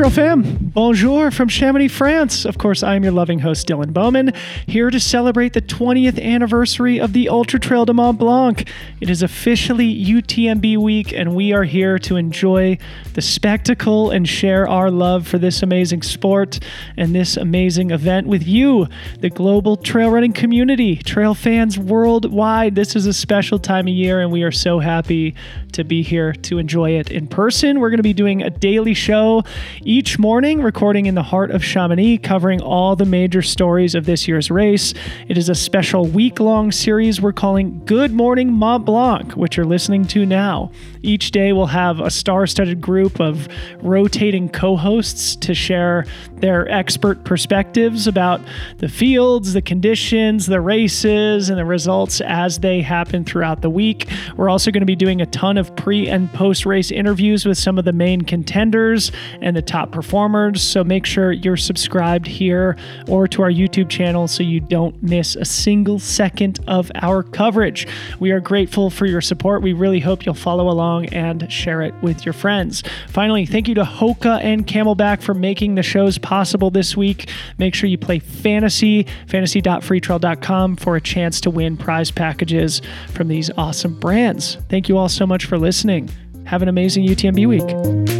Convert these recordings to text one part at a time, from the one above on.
Trail fam, bonjour from Chamonix, France. Of course, I am your loving host, Dylan Bowman, here to celebrate the 20th anniversary of the Ultra Trail de Mont Blanc. It is officially UTMB week, and we are here to enjoy the spectacle and share our love for this amazing sport and this amazing event with you, the global trail running community, trail fans worldwide. This is a special time of year, and we are so happy to be here to enjoy it in person. We're going to be doing a daily show each morning, recording in the heart of Chamonix, covering all the major stories of this year's race. It is a special week long series we're calling Good Morning Mont Blanc, which you're listening to now. Each day, we'll have a star studded group of rotating co hosts to share their expert perspectives about the fields, the conditions, the races, and the results as they happen throughout the week. We're also going to be doing a ton of pre and post race interviews with some of the main contenders and the top performers. So make sure you're subscribed here or to our YouTube channel so you don't miss a single second of our coverage. We are grateful for your support. We really hope you'll follow along and share it with your friends. Finally, thank you to Hoka and CamelBak for making the shows possible this week. Make sure you play fantasy, fantasy.freetrail.com for a chance to win prize packages from these awesome brands. Thank you all so much for listening. Have an amazing UTMB week.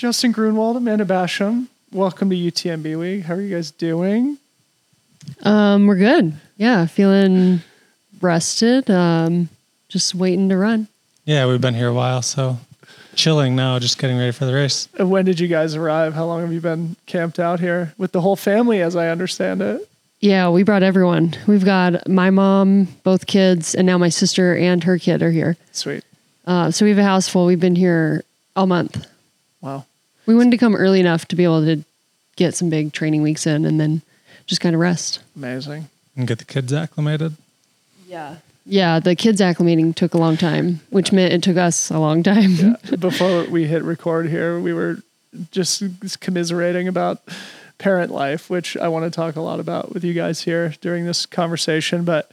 Justin Grunewald, Amanda Basham, welcome to UTMB week. How are you guys doing? Um, we're good. Yeah, feeling rested. Um, just waiting to run. Yeah, we've been here a while, so chilling now, just getting ready for the race. And when did you guys arrive? How long have you been camped out here with the whole family, as I understand it? Yeah, we brought everyone. We've got my mom, both kids, and now my sister and her kid are here. Sweet. Uh, so we have a house full. We've been here all month. Wow. We wanted to come early enough to be able to get some big training weeks in and then just kind of rest. Amazing. And get the kids acclimated. Yeah. Yeah, the kids acclimating took a long time, which meant it took us a long time. Yeah. Before we hit record here, we were just commiserating about parent life, which I want to talk a lot about with you guys here during this conversation. But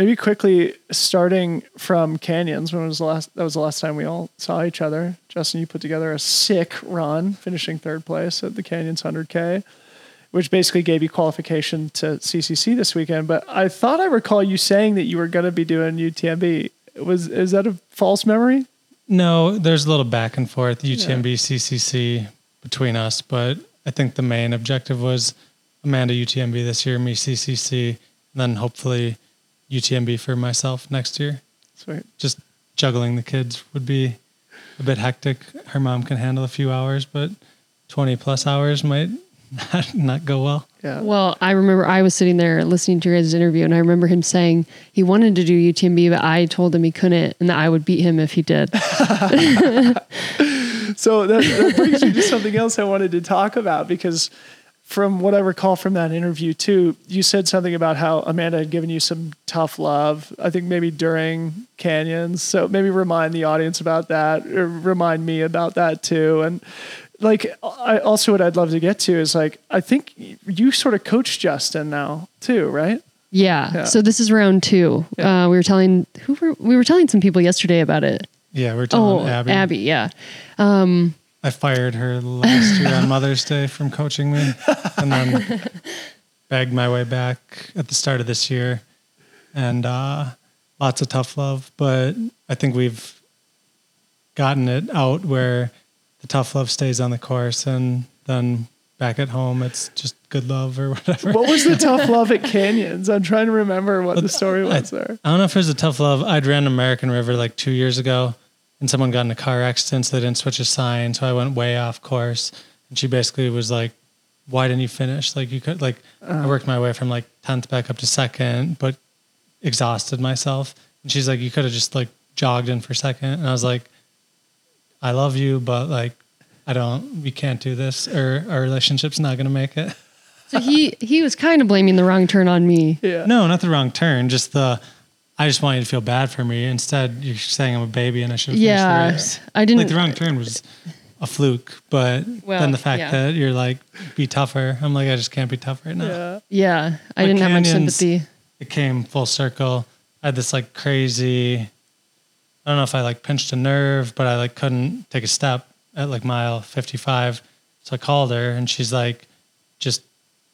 maybe quickly starting from canyons when was the last that was the last time we all saw each other. Justin you put together a sick run finishing third place at the canyons 100k which basically gave you qualification to ccc this weekend. But i thought i recall you saying that you were going to be doing utmb was is that a false memory? No, there's a little back and forth, UTMB, CCC between us, but I think the main objective was Amanda UTMB this year, me CCC, and then hopefully UTMB for myself next year. sweet Just juggling the kids would be a bit hectic. Her mom can handle a few hours, but 20 plus hours might not, not go well. yeah Well, I remember I was sitting there listening to your guys' interview, and I remember him saying he wanted to do UTMB, but I told him he couldn't, and that I would beat him if he did. So that, that brings me to something else I wanted to talk about because from what I recall from that interview too, you said something about how Amanda had given you some tough love. I think maybe during canyons. So maybe remind the audience about that, or remind me about that too. And like, I also what I'd love to get to is like, I think you sort of coach Justin now too, right? Yeah. Yeah. So this is round two. Yeah. Uh, we were telling who were we were telling some people yesterday about it. Yeah, we're telling Oh, Abby. Abby. Yeah. I fired her last year on Mother's Day from coaching me and then bagged my way back at the start of this year. And uh, lots of tough love, but I think we've gotten it out where the tough love stays on the course and then back at home it's just good love or whatever. What was the tough love at canyons? I'm trying to remember what the story was there. I don't know if it was a tough love. I'd ran American River like two years ago, and someone got in a car accident, so they didn't switch a sign. So I went way off course, and she basically was like, "Why didn't you finish? Like you could like." I worked my way from like tenth back up to second, but exhausted myself. And she's like, "You could have just like jogged in for second. And I was like, "I love you, but like." I don't. We can't do this, or our relationship's not going to make it. So he he was kind of blaming the wrong turn on me. Yeah. No, not the wrong turn. Just the. I just want you to feel bad for me. Instead, you're saying I'm a baby and I should have Yeah. the. I didn't Like the wrong turn was a fluke, but Well, then the fact yeah. that you're like, be tougher. I'm like, I just can't be tough right now. Yeah. Yeah. I But didn't have much sympathy. It came full circle. I had this like crazy. I don't know if I like pinched a nerve, but I like couldn't take a step at like mile 55. So I called her and she's like, just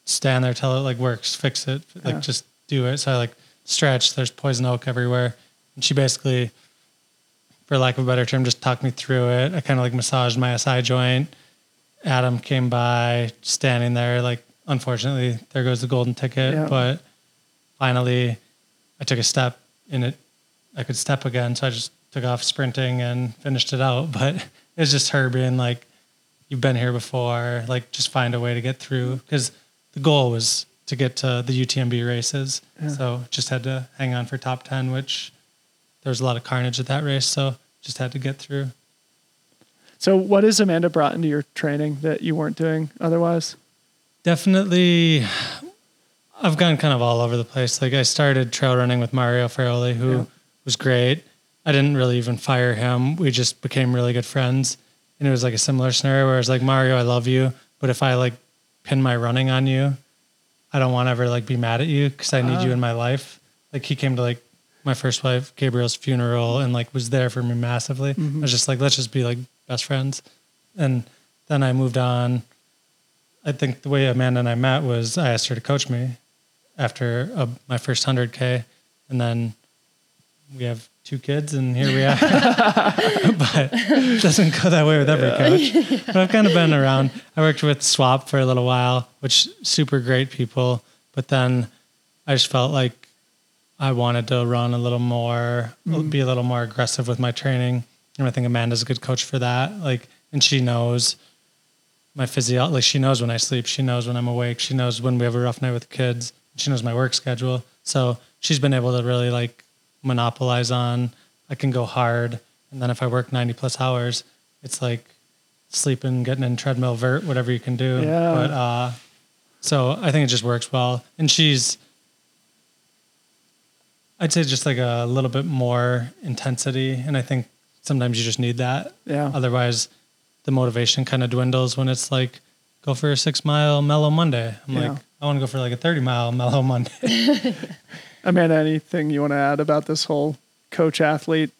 stand there till it like works, fix it, like Yeah. just do it. So I like stretched. There's poison oak everywhere, and she basically, for lack of a better term, just talked me through it. I kind of like massaged my SI joint. Adam came by, standing there. Like, unfortunately, there goes the golden ticket. Yeah. But finally, I took a step and it. I could step again, so I just took off sprinting and finished it out. But it was just her being like, "You've been here before. Like, just find a way to get through." Because the goal was to get to the UTMB races. So just had to hang on for top ten, which there was a lot of carnage at that race. So just had to get through. So, what has Amanda brought into your training that you weren't doing otherwise? Definitely, I've gone kind of all over the place. Like I started trail running with Mario Fraioli, who Yeah. was great. I didn't really even fire him. We just became really good friends. And it was like a similar scenario where it's like, Mario, I love you. But if I like pin my running on you, I don't want to ever like be mad at you because I need you in my life. Like he came to like my first wife, Gabriel's funeral and like was there for me massively. I was just like, let's just be like best friends. And then I moved on. I think the way Amanda and I met was I asked her to coach me after uh, my first 100K. And then we have two kids, and here we are. but it doesn't go that way with every coach. But I've kind of been around. I worked with Swap for a little while, which super great people. But then I just felt like I wanted to run a little more, mm-hmm. be a little more aggressive with my training. And I think Amanda's a good coach for that. Like, and she knows my physio like she knows when I sleep, she knows when I'm awake, she knows when we have a rough night with the kids, she knows my work schedule. So she's been able to really like monopolize on I can go hard and then if I work 90 plus hours, it's like sleeping, getting in treadmill vert, whatever you can do. Yeah. But uh so I think it just works well. And she's I'd say just like a little bit more intensity and I think sometimes you just need that. Yeah. Otherwise, the motivation kind of dwindles when it's like, go for a six mile mellow Monday. I'm Yeah. like, I want to go for like a 30 mile mellow Monday. Amanda, anything you want to add about this whole coach athlete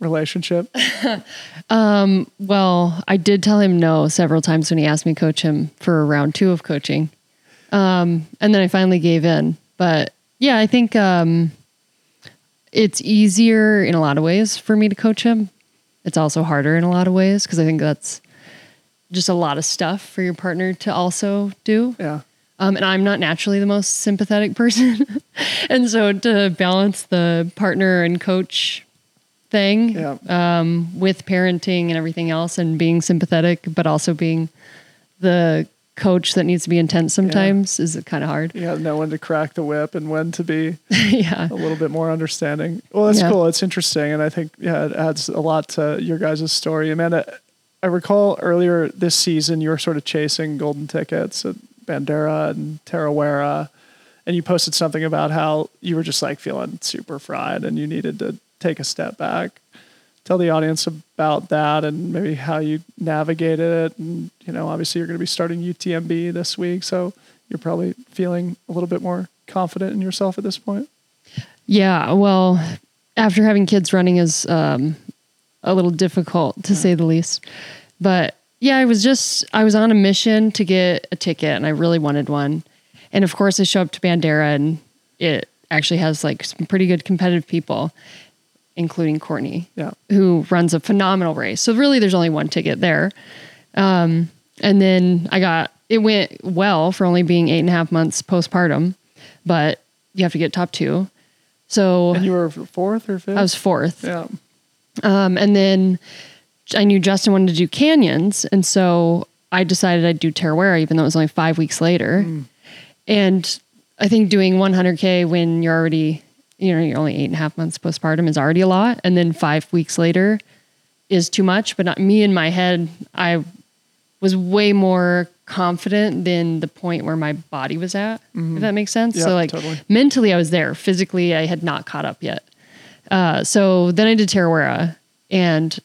relationship? Well, I did tell him no several times when he asked me to coach him for round two of coaching. Um, and then I finally gave in. But yeah, I think um, it's easier in a lot of ways for me to coach him. It's also harder in a lot of ways because I think that's just a lot of stuff for your partner to also do. Yeah. Um, and I'm not naturally the most sympathetic person. and so to balance the partner and coach thing Yeah. um, with parenting and everything else and being sympathetic, but also being the coach that needs to be intense sometimes is it kind of hard. Yeah, know when to crack the whip and when to be yeah. a little bit more understanding. Well, that's Yeah. cool. It's interesting. And I think, yeah, it adds a lot to your guys' story. Amanda, I recall earlier this season, you were sort of chasing golden tickets at Bandera and Tarawera. And you posted something about how you were just like feeling super fried and you needed to take a step back. Tell the audience about that and maybe how you navigated it. And, you know, obviously you're going to be starting UTMB this week. So you're probably feeling a little bit more confident in yourself at this point. Yeah. Well, after having kids running is um, a little difficult to say the least. But yeah, I was just, I was on a mission to get a ticket and I really wanted one. And of course, I show up to Bandera and it actually has like some pretty good competitive people, including Courtney, Yeah. who runs a phenomenal race. So really, there's only one ticket there. Um, and then I got it went well for only being eight and a half months postpartum, but you have to get top two. So And you were fourth or fifth? I was fourth. yeah. Um, and then I knew Justin wanted to do canyons, and so I decided I'd do Tarawera, even though it was only five weeks later. And I think doing 100k when you're already, you know, you're only eight and a half months postpartum is already a lot, and then five weeks later is too much. But not me in my head, I was way more confident than the point where my body was at. If that makes sense. Yeah, so like totally. mentally, I was there. Physically, I had not caught up yet. Uh, so then I did Tarawera and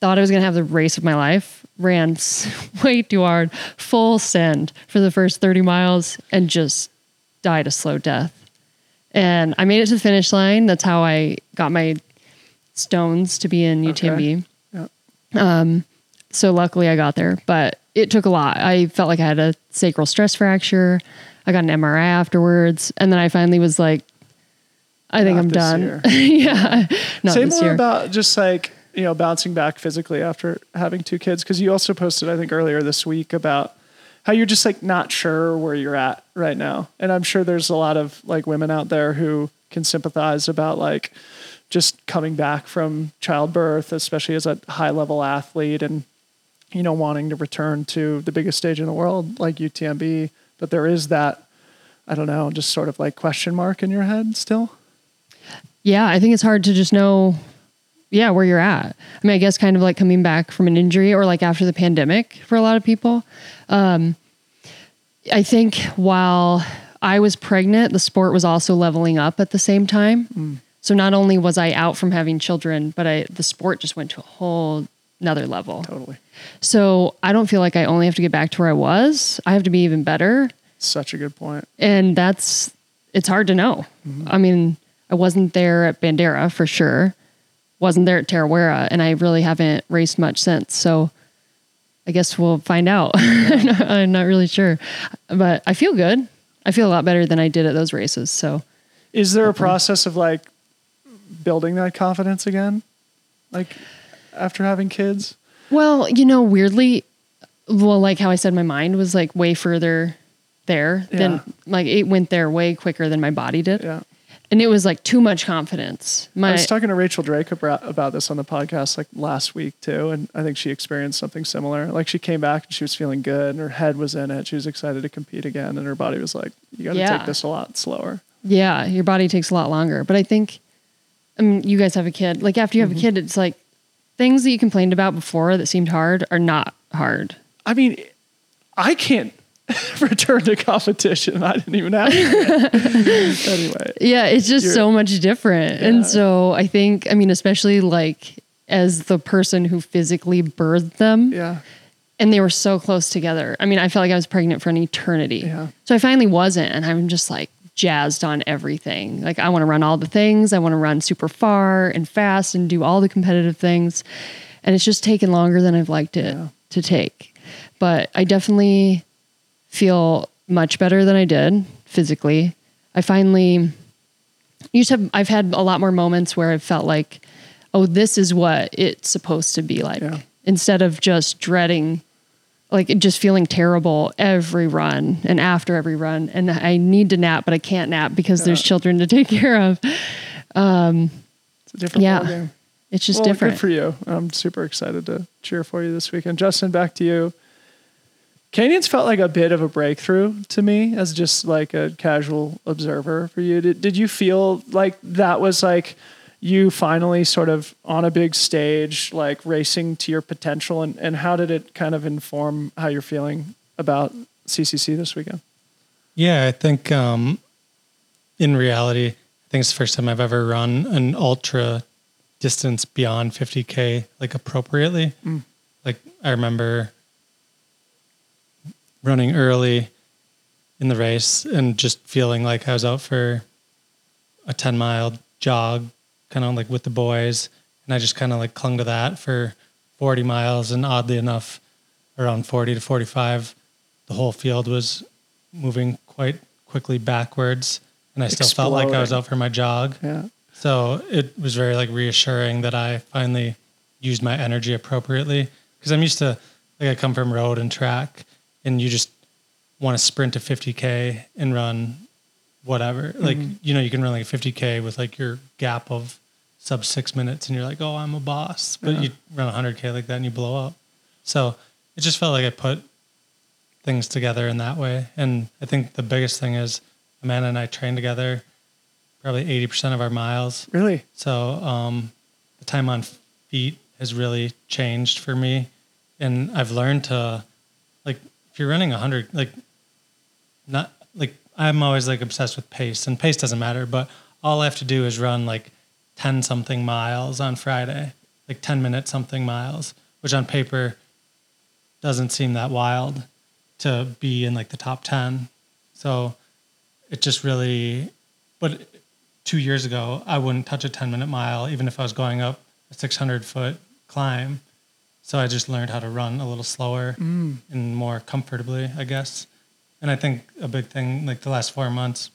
thought I was going to have the race of my life. Ran way too hard, full send for the first 30 miles and just died a slow death. And I made it to the finish line. That's how I got my stones to be in UTMB. Yeah. Um, so luckily I got there, but it took a lot. I felt like I had a sacral stress fracture. I got an MRI afterwards, and then I finally was like, I think Not I'm done. yeah. Not Say more year. about just like you know bouncing back physically after having two kids because you also posted I think earlier this week about how you're just like not sure where you're at right now, and I'm sure there's a lot of like women out there who can sympathize about like just coming back from childbirth, especially as a high level athlete and you know wanting to return to the biggest stage in the world like UTMB, but there is that I don't know, just sort of like question mark in your head still. yeah, I think it's hard to just know, yeah, where you're at. I mean, I guess kind of like coming back from an injury or like after the pandemic for a lot of people. Um, I think while I was pregnant, the sport was also leveling up at the same time. So not only was I out from having children, but I the sport just went to a whole another level. Totally. So I don't feel like I only have to get back to where I was. I have to be even better. Such a good point. And that's, it's hard to know. I mean, I wasn't there at Bandera for sure, wasn't there at Tarawera, and I really haven't raced much since. So I guess we'll find out. I'm not really sure. But I feel good. I feel a lot better than I did at those races. So Is there a process of like building that confidence again? Like after having kids? Well, you know, weirdly, well, like how I said, my mind was like way further there Yeah. than like it went there way quicker than my body did. Yeah. And it was like too much confidence. I was talking to Rachel Drake about, about this on the podcast like last week too, and I think she experienced something similar. Like she came back and she was feeling good, and her head was in it. She was excited to compete again, and her body was like, "You got to Yeah. take this a lot slower." yeah, your body takes a lot longer. But I think, I mean, you guys have a kid. Like after you have a mm-hmm. kid, it's like things that you complained about before that seemed hard are not hard. I mean, I can't return to competition. I didn't even have it. anyway. Yeah, it's just so much different. Yeah. And so I think, I mean, especially like as the person who physically birthed them, Yeah. and they were so close together. I mean, I felt like I was pregnant for an eternity. Yeah. So I finally wasn't, and I'm just like jazzed on everything. Like I want to run all the things. I want to run super far and fast and do all the competitive things. And it's just taken longer than I've liked it Yeah. to take. But I definitely feel much better than I did physically. I finally used to have I've had a lot more moments where I've felt like, oh, this is what it's supposed to be like. Yeah. Instead of just dreading like just feeling terrible every run and after every run and I need to nap but I can't nap because there's children to take care of. Um, it's a different Yeah. It's just well, different. Good for you. I'm super excited to cheer for you this weekend. Justin, back to you. Canyons felt like a bit of a breakthrough to me as just like a casual observer for you. Did, did you feel like that was like you finally sort of on a big stage, like racing to your potential? And, and how did it kind of inform how you're feeling about CCC this weekend? Yeah, I think um, in reality, I think it's the first time I've ever run an ultra distance beyond 50k like appropriately. Like I remember running early in the race and just feeling like I was out for a 10 mile jog, kind of like with the boys, and I just kind of like clung to that for 40 miles. And oddly enough, around 40 to 45, the whole field was moving quite quickly backwards, and I still felt like I was out for my jog. Yeah. So it was very like reassuring that I finally used my energy appropriately because I'm used to like I come from road and track and you just want to sprint to 50k and run whatever. Like you know you can run like a 50k with like your gap of sub 6 minutes and you're like, "Oh, I'm a boss." But Yeah. you run 100k like that and you blow up. So it just felt like I put things together in that way. And I think the biggest thing is Amanda and I train together probably 80% of our miles. Really? So um, the time on feet has really changed for me. And I've learned to, like, if you're running 100, like, not like I'm always like obsessed with pace, and pace doesn't matter, but all I have to do is run like 10 something miles on Friday, like 10 minute something miles, which on paper doesn't seem that wild to be in like the top 10. So it just really, but two years ago, I wouldn't touch a 10 minute mile, even if I was going up a 600 foot climb. So I just learned how to run a little slower Mm. and more comfortably, I guess. And I think a big thing, like the last four months,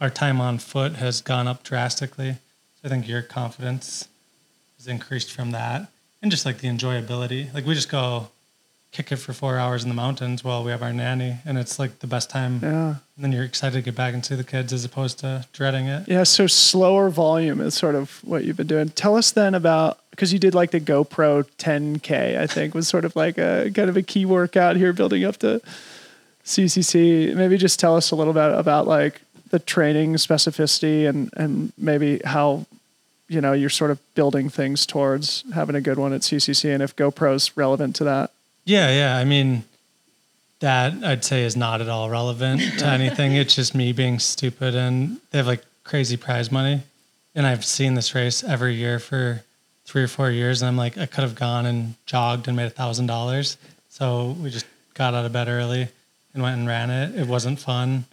our time on foot has gone up drastically. So I think your confidence has increased from that. And just like the enjoyability. Like we just go kick it for four hours in the mountains while we have our nanny. And it's like the best time. Yeah. And then you're excited to get back and see the kids as opposed to dreading it. Yeah, so slower volume is sort of what you've been doing. Tell us then about because you did like the GoPro 10K, I think was sort of like a kind of a key workout here building up to CCC. Maybe just tell us a little bit about like the training specificity and and maybe how you know you're sort of building things towards having a good one at CCC and if GoPro's relevant to that. Yeah, yeah. I mean, that I'd say is not at all relevant to anything. It's just me being stupid, and they have like crazy prize money. And I've seen this race every year for three or four years, and I'm like, I could have gone and jogged and made a thousand dollars. So we just got out of bed early and went and ran it. It wasn't fun.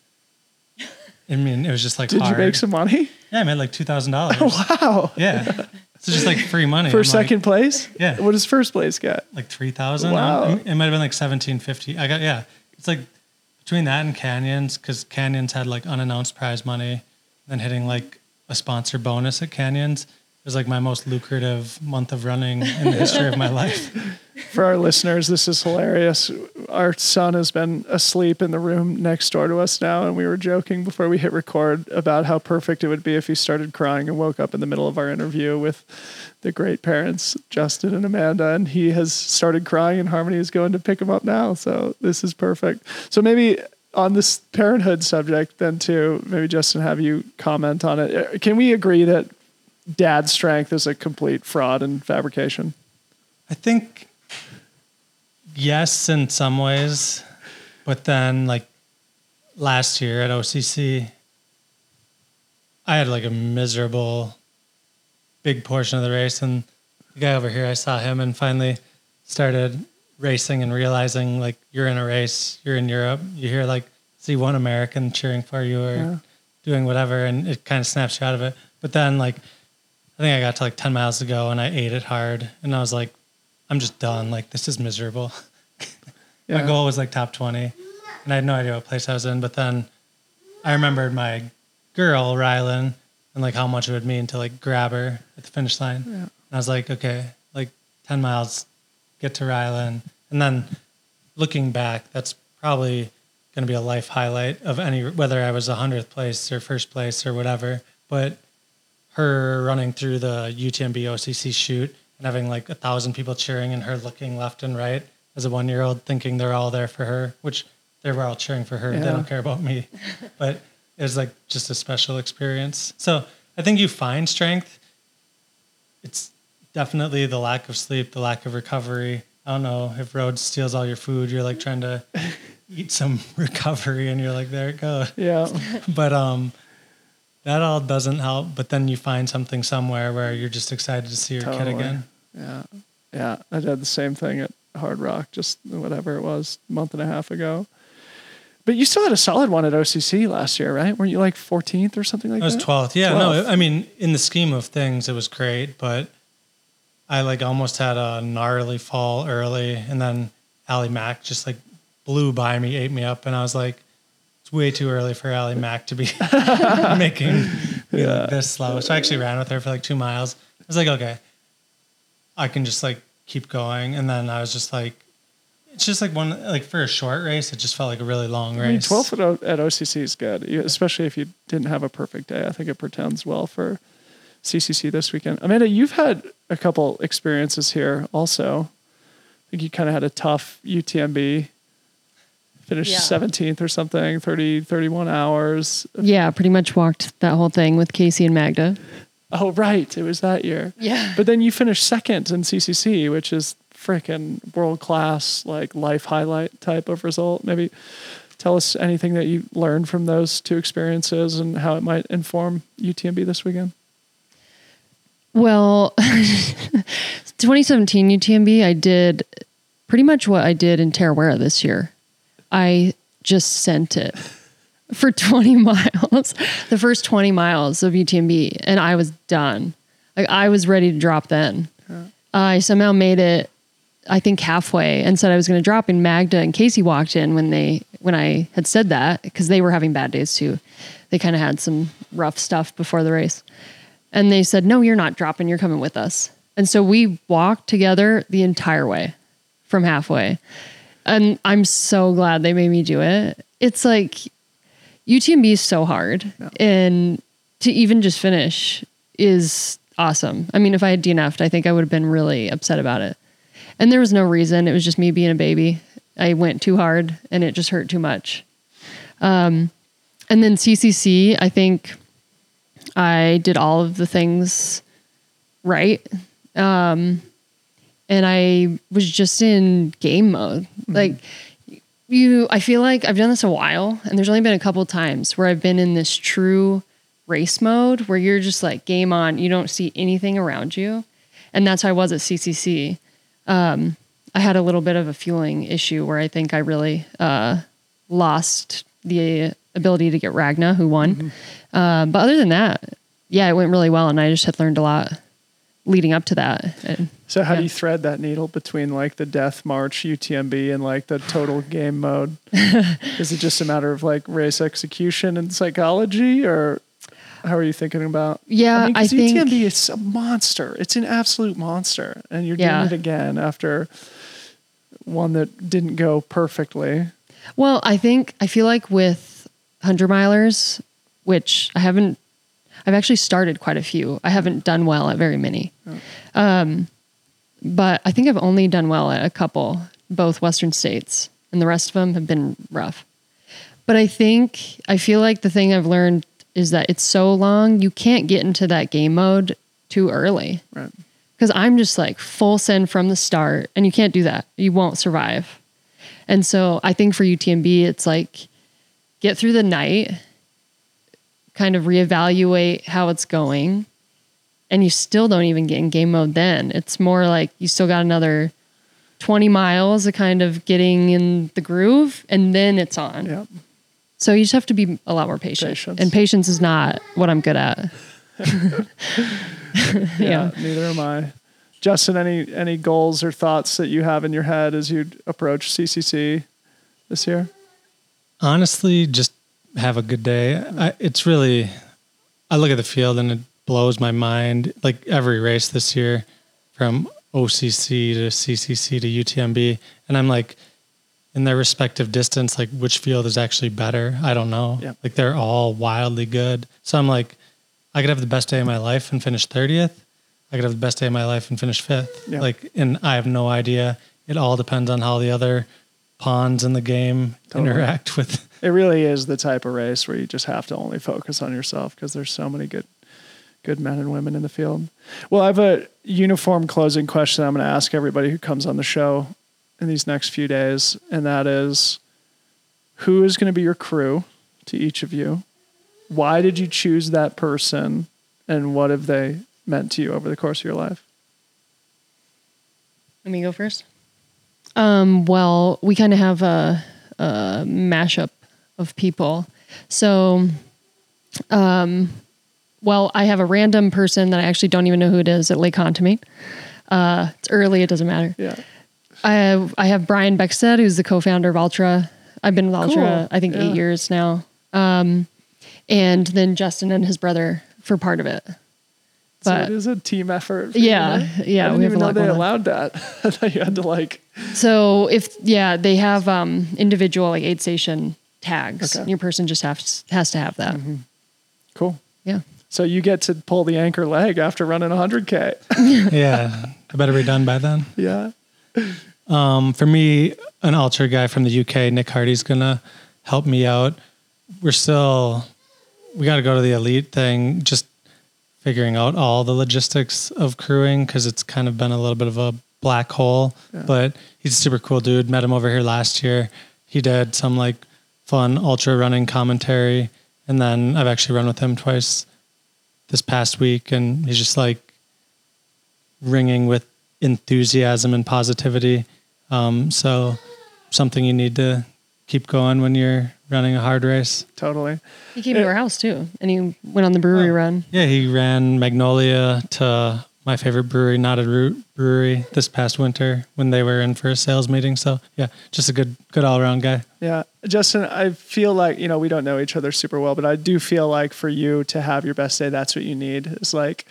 I mean, it was just like Did hard. you make some money? Yeah, I made like two thousand dollars. Wow. Yeah, so just like free money For I'm like- second place? Yeah. What does first place get? like three thousand. Wow. It might have been like seventeen fifty. I got yeah. It's like between that and Canyons, because Canyons had like unannounced prize money, then hitting like a sponsor bonus at Canyons. It was like my most lucrative month of running in the history of my life. For our listeners, this is hilarious. Our son has been asleep in the room next door to us now, and we were joking before we hit record about how perfect it would be if he started crying and woke up in the middle of our interview with the great parents, Justin and Amanda, and he has started crying, and Harmony is going to pick him up now. So this is perfect. So maybe on this parenthood subject, then too, maybe Justin, have you comment on it? Can we agree that dad's strength is a complete fraud and fabrication? I think yes, in some ways, but then like last year at OCC, I had like a miserable big portion of the race, and the guy over here, I saw him and finally started racing and realizing like you're in a race, you're in Europe, you hear like see one American cheering for you or Yeah. doing whatever, and it kind of snaps you out of it. But then like I think I got to like 10 miles to go and I ate it hard. And I was like, I'm just done. Like, this is miserable. My goal was like top 20. And I had no idea what place I was in. But then I remembered my girl, Rylan, and like how much it would mean to like grab her at the finish line. And I was like, okay, like 10 miles, get to Rylan. And then looking back, that's probably going to be a life highlight of any, whether I was 100th place or first place or whatever. But her running through the UTMB OCC chute and having like a thousand people cheering and her looking left and right as a one year old thinking they're all there for her, which they were all cheering for her. They don't care about me. but it was like just a special experience. So I think you find strength. It's definitely the lack of sleep, the lack of recovery. I don't know if road steals all your food, you're like trying to eat some recovery and you're like, there it goes Yeah. but um that all doesn't help but then you find something somewhere where you're just excited to see your kid again Yeah. Yeah. I did the same thing at Hardrock, just whatever it was, a month and a half ago. But you still had a solid one at OCC last year, right? Weren't you like 14th or something like that? i was that? 12th yeah 12th. no i mean in the scheme of things it was great but i like almost had a gnarly fall early and then ali mack just like blew by me ate me up and i was like it's way too early for ali mack to be making Yeah. this slow so i actually ran with her for like two miles i was like okay i can just like keep going and then i was just like it's just like one like for a short race it just felt like a really long race I mean, 12th at, O- at OCC is good, especially if you didn't have a perfect day. I think it pretends well for CCC this weekend. Amanda, you've had a couple experiences here also. I think you kind of had a tough UTMB, finished Yeah. 17th or something, 30, 31 hours. Yeah, pretty much walked that whole thing with Kaci and Magda. Oh, right. It was that year. Yeah. But then you finished second in CCC, which is freaking world class, like life highlight type of result. Maybe tell us anything that you learned from those two experiences and how it might inform UTMB this weekend. Well, 2017 UTMB, I did pretty much what I did in Tarawera this year. I just sent it. for 20 miles, the first 20 miles of UTMB, and I was done. Like I was ready to drop then. I somehow made it, I think halfway, and said I was going to drop. And Magda and Kaci walked in when they when I had said that because they were having bad days too. They kind of had some rough stuff before the race, and they said, "No, you're not dropping. You're coming with us." And so we walked together the entire way from halfway. And I'm so glad they made me do it. It's like UTMB is so hard. And to even just finish is awesome. I mean, if I had DNF'd, I think I would have been really upset about it. And there was no reason. It was just me being a baby. I went too hard and it just hurt too much. Um, and then CCC, I think I did all of the things right. Um, and I was just in game mode. Like you, I feel like I've done this a while, and there's only been a couple times where I've been in this true race mode where you're just like game on. You don't see anything around you, and that's how I was at CCC. Um, I had a little bit of a fueling issue where I think I really uh, lost the ability to get Ragna, who won. Uh, but other than that, yeah, it went really well, and I just had learned a lot leading up to that. And, So how do you thread that needle between like the death march UTMB and like the total game mode? Is it just a matter of like race execution and psychology, or how are you thinking about? Yeah, I, mean, I think- UTMB is a monster. It's an absolute monster, and you're Yeah. doing it again after one that didn't go perfectly. Well, I think I feel like with hundred milers, which I haven't, I've actually started quite a few. I haven't done well at very many, um, but I think I've only done well at a couple, both Western states, and the rest of them have been rough. But I think I feel like the thing I've learned is that it's so long, you can't get into that game mode too early Right. because I'm just like full send from the start, and you can't do that. You won't survive. And so I think for UTMB, it's like get through the night, kind of reevaluate how it's going, and you still don't even get in game mode then. It's more like you still got another 20 miles of kind of getting in the groove, and then it's on. Yeah. So you just have to be a lot more patient. Patience. And patience is not what I'm good at. Yeah. Neither am I. Justin, any any goals or thoughts that you have in your head as you approach CCC this year? Honestly, just have a good day. I, it's really, I look at the field and it blows my mind. Like every race this year, from OCC to CCC to UTMB, and I'm like, in their respective distance, like which field is actually better? I don't know. Yep. Like they're all wildly good. So I'm like, I could have the best day of my life and finish 30th. I could have the best day of my life and finish fifth. Like, and I have no idea. It all depends on how the other pawns in the game Totally. interact with. It really is the type of race where you just have to only focus on yourself because there's so many good good men and women in the field. Well, I have a uniform closing question I'm going to ask everybody who comes on the show in these next few days, and that is who is going to be your crew to each of you? Why did you choose that person and what have they meant to you over the course of your life? Let me go first. Um, well, we kind of have a, a mashup of people. So, um, well, I have a random person that I actually don't even know who it is at Les Contamines. Uh, it's early; it doesn't matter. Yeah. I have I have Brian Beckstead, who's the co-founder of Altra. I've been with Altra, Cool. I think, Yeah. eight years now. Um, and then Justin and his brother for part of it. So it is a team effort. you, Yeah, yeah, I didn't even know they allowed that. I thought you had to like. So if yeah, they have um, individual like aid station tags. Okay. Your person just has has to have that. Cool. Yeah. So you get to pull the anchor leg after running 100k. yeah, I better be done by then. yeah. Um, for me, an ultra guy from the UK, Nick Hardy's gonna help me out. We're still, we got to go to the elite thing, just figuring out all the logistics of crewing because it's kind of been a little bit of a black hole. But he's a super cool dude. Met him over here last year. He did some like fun ultra running commentary, and then I've actually run with him twice this past week, and he's just like ringing with enthusiasm and positivity. Um, so something you need to keep going when you're running a hard race. Totally. He came to our house too, and he went on the brewery run. Yeah, he ran Magnolia to my favorite brewery, Knotted Root Brewery, this past winter when they were in for a sales meeting. So yeah, just a good, good all around guy. Yeah. Justin, I feel like, you know, we don't know each other super well, but I do feel like for you to have your best day, that's what you need. It's like,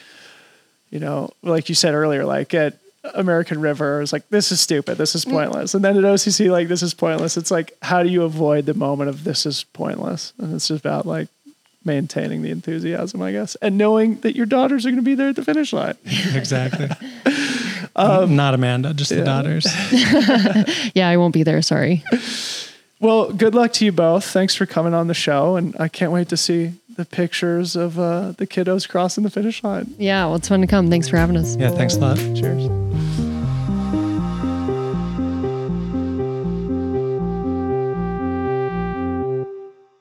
you know, like you said earlier, like at American River, it's like, this is stupid. This is mm. pointless. And then at OCC, like, this is pointless. It's like, how do you avoid the moment of this is pointless? And it's just about like maintaining the enthusiasm, I guess, and knowing that your daughters are going to be there at the finish line. Exactly. Not Amanda, just the daughters. Yeah, I won't be there. Sorry. Well, good luck to you both. Thanks for coming on the show. And I can't wait to see the pictures of uh, the kiddos crossing the finish line. Yeah, well, it's fun to come. Thanks for having us. Yeah, thanks a lot. Cheers.